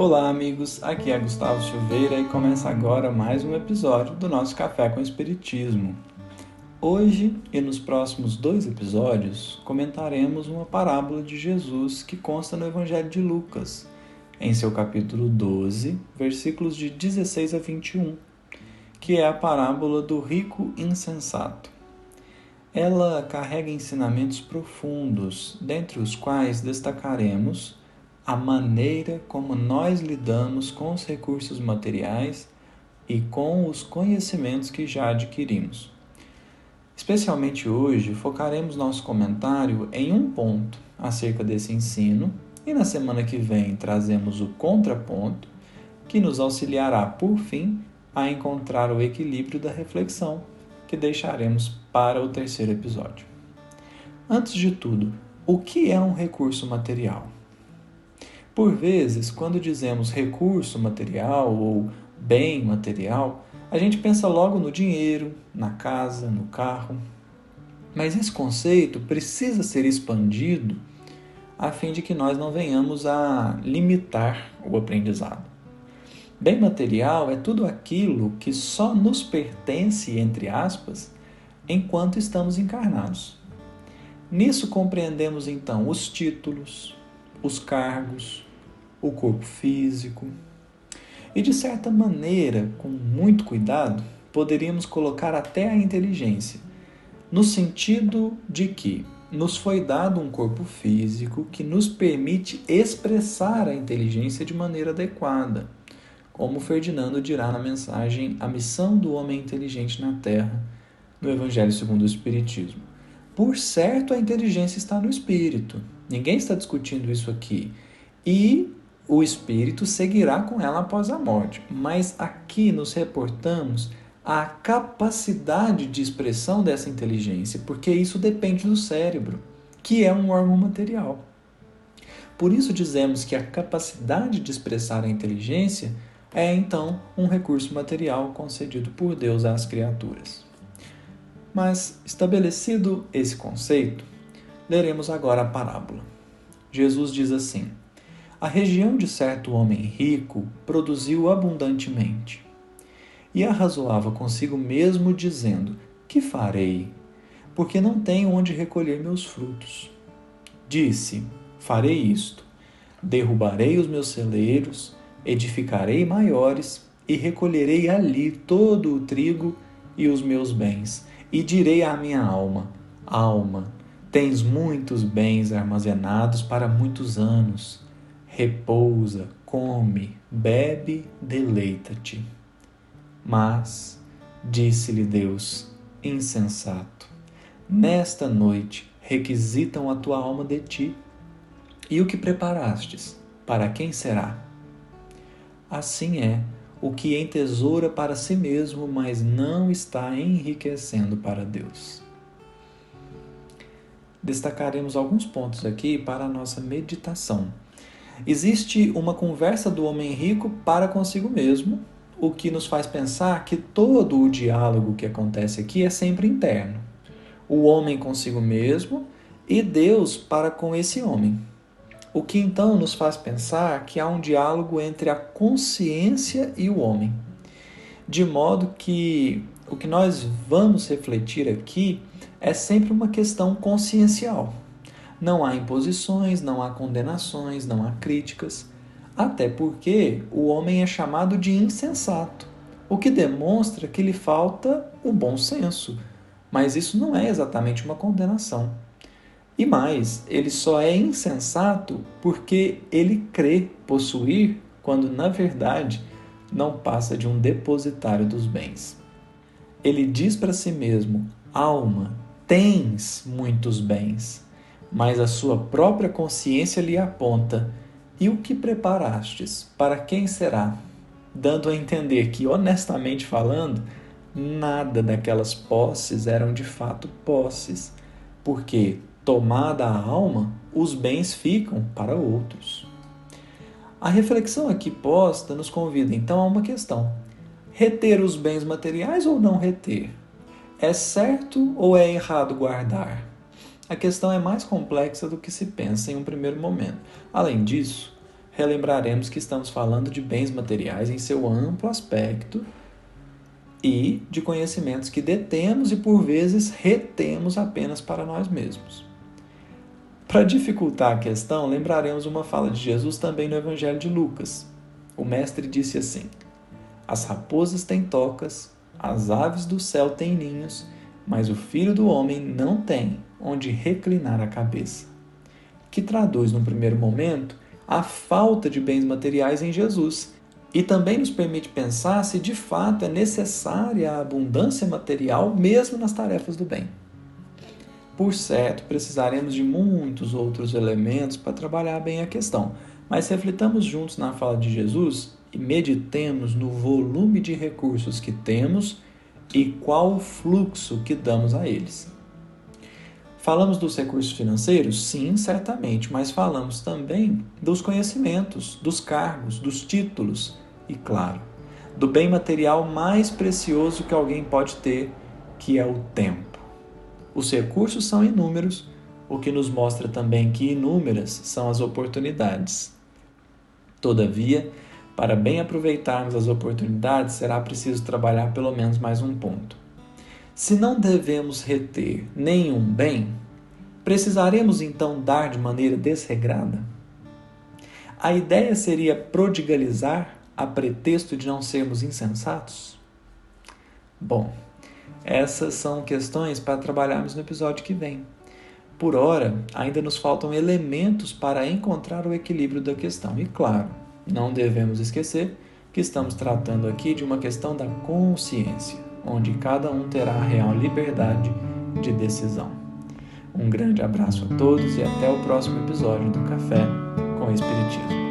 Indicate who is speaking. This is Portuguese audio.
Speaker 1: Olá, amigos. Aqui é Gustavo Silveira e começa agora mais um episódio do nosso Café com Espiritismo. Hoje e nos próximos dois episódios comentaremos uma parábola de Jesus que consta no Evangelho de Lucas, em seu capítulo 12, versículos de 16 a 21, que é a parábola do rico insensato. Ela carrega ensinamentos profundos, dentre os quais destacaremos a maneira como nós lidamos com os recursos materiais e com os conhecimentos que já adquirimos. Especialmente hoje, focaremos nosso comentário em um ponto acerca desse ensino e na semana que vem trazemos o contraponto que nos auxiliará, por fim, a encontrar o equilíbrio da reflexão que deixaremos para o terceiro episódio. Antes de tudo, o que é um recurso material? Por vezes, quando dizemos recurso material ou bem material, a gente pensa logo no dinheiro, na casa, no carro. Mas esse conceito precisa ser expandido a fim de que nós não venhamos a limitar o aprendizado. Bem material é tudo aquilo que só nos pertence, entre aspas, enquanto estamos encarnados. Nisso compreendemos então os títulos, os cargos, o corpo físico. E de certa maneira, com muito cuidado, poderíamos colocar até a inteligência, no sentido de que nos foi dado um corpo físico que nos permite expressar a inteligência de maneira adequada, como Ferdinando dirá na mensagem A Missão do Homem Inteligente na Terra, no Evangelho segundo o Espiritismo. Por certo, a inteligência está no espírito. Ninguém está discutindo isso aqui. E o espírito seguirá com ela após a morte. Mas aqui nos reportamos a capacidade de expressão dessa inteligência, porque isso depende do cérebro, que é um órgão material. Por isso dizemos que a capacidade de expressar a inteligência é então um recurso material concedido por Deus às criaturas. Mas, estabelecido esse conceito, leremos agora a parábola. Jesus diz assim: a região de certo homem rico produziu abundantemente. E arrazoava consigo mesmo, dizendo: Que farei? Porque não tenho onde recolher meus frutos. Disse: Farei isto: derrubarei os meus celeiros, edificarei maiores, e recolherei ali todo o trigo e os meus bens, e direi à minha alma: Alma, tens muitos bens armazenados para muitos anos repousa, come, bebe, deleita-te. Mas, disse-lhe Deus, insensato, nesta noite requisitam a tua alma de ti, e o que preparastes, para quem será? Assim é o que entesoura para si mesmo, mas não está enriquecendo para Deus. Destacaremos alguns pontos aqui para a nossa meditação Existe uma conversa do homem rico para consigo mesmo, o que nos faz pensar que todo o diálogo que acontece aqui é sempre interno. O homem consigo mesmo e Deus para com esse homem. O que então nos faz pensar que há um diálogo entre a consciência e o homem. De modo que o que nós vamos refletir aqui é sempre uma questão consciencial. Não há imposições, não há condenações, não há críticas, até porque o homem é chamado de insensato, o que demonstra que lhe falta o bom senso. Mas isso não é exatamente uma condenação. E mais, ele só é insensato porque ele crê possuir, quando na verdade não passa de um depositário dos bens. Ele diz para si mesmo: alma, tens muitos bens mas a sua própria consciência lhe aponta: E o que preparastes? Para quem será? Dando a entender que, honestamente falando, nada daquelas posses eram de fato posses, porque, tomada a alma, os bens ficam para outros. A reflexão aqui posta nos convida então a uma questão: reter os bens materiais ou não reter? É certo ou é errado guardar? A questão é mais complexa do que se pensa em um primeiro momento. Além disso, relembraremos que estamos falando de bens materiais em seu amplo aspecto e de conhecimentos que detemos e por vezes retemos apenas para nós mesmos. Para dificultar a questão, lembraremos uma fala de Jesus também no Evangelho de Lucas. O Mestre disse assim: As raposas têm tocas, as aves do céu têm ninhos, mas o filho do homem não tem onde reclinar a cabeça. Que traduz, no primeiro momento, a falta de bens materiais em Jesus e também nos permite pensar se de fato é necessária a abundância material mesmo nas tarefas do bem. Por certo, precisaremos de muitos outros elementos para trabalhar bem a questão, mas reflitamos juntos na fala de Jesus e meditemos no volume de recursos que temos e qual o fluxo que damos a eles. Falamos dos recursos financeiros? Sim, certamente, mas falamos também dos conhecimentos, dos cargos, dos títulos e, claro, do bem material mais precioso que alguém pode ter, que é o tempo. Os recursos são inúmeros, o que nos mostra também que inúmeras são as oportunidades. Todavia, para bem aproveitarmos as oportunidades, será preciso trabalhar pelo menos mais um ponto. Se não devemos reter nenhum bem, precisaremos então dar de maneira desregrada? A ideia seria prodigalizar a pretexto de não sermos insensatos? Bom, essas são questões para trabalharmos no episódio que vem. Por ora, ainda nos faltam elementos para encontrar o equilíbrio da questão. E claro, não devemos esquecer que estamos tratando aqui de uma questão da consciência, onde cada um terá a real liberdade de decisão. Um grande abraço a todos e até o próximo episódio do Café com Espiritismo.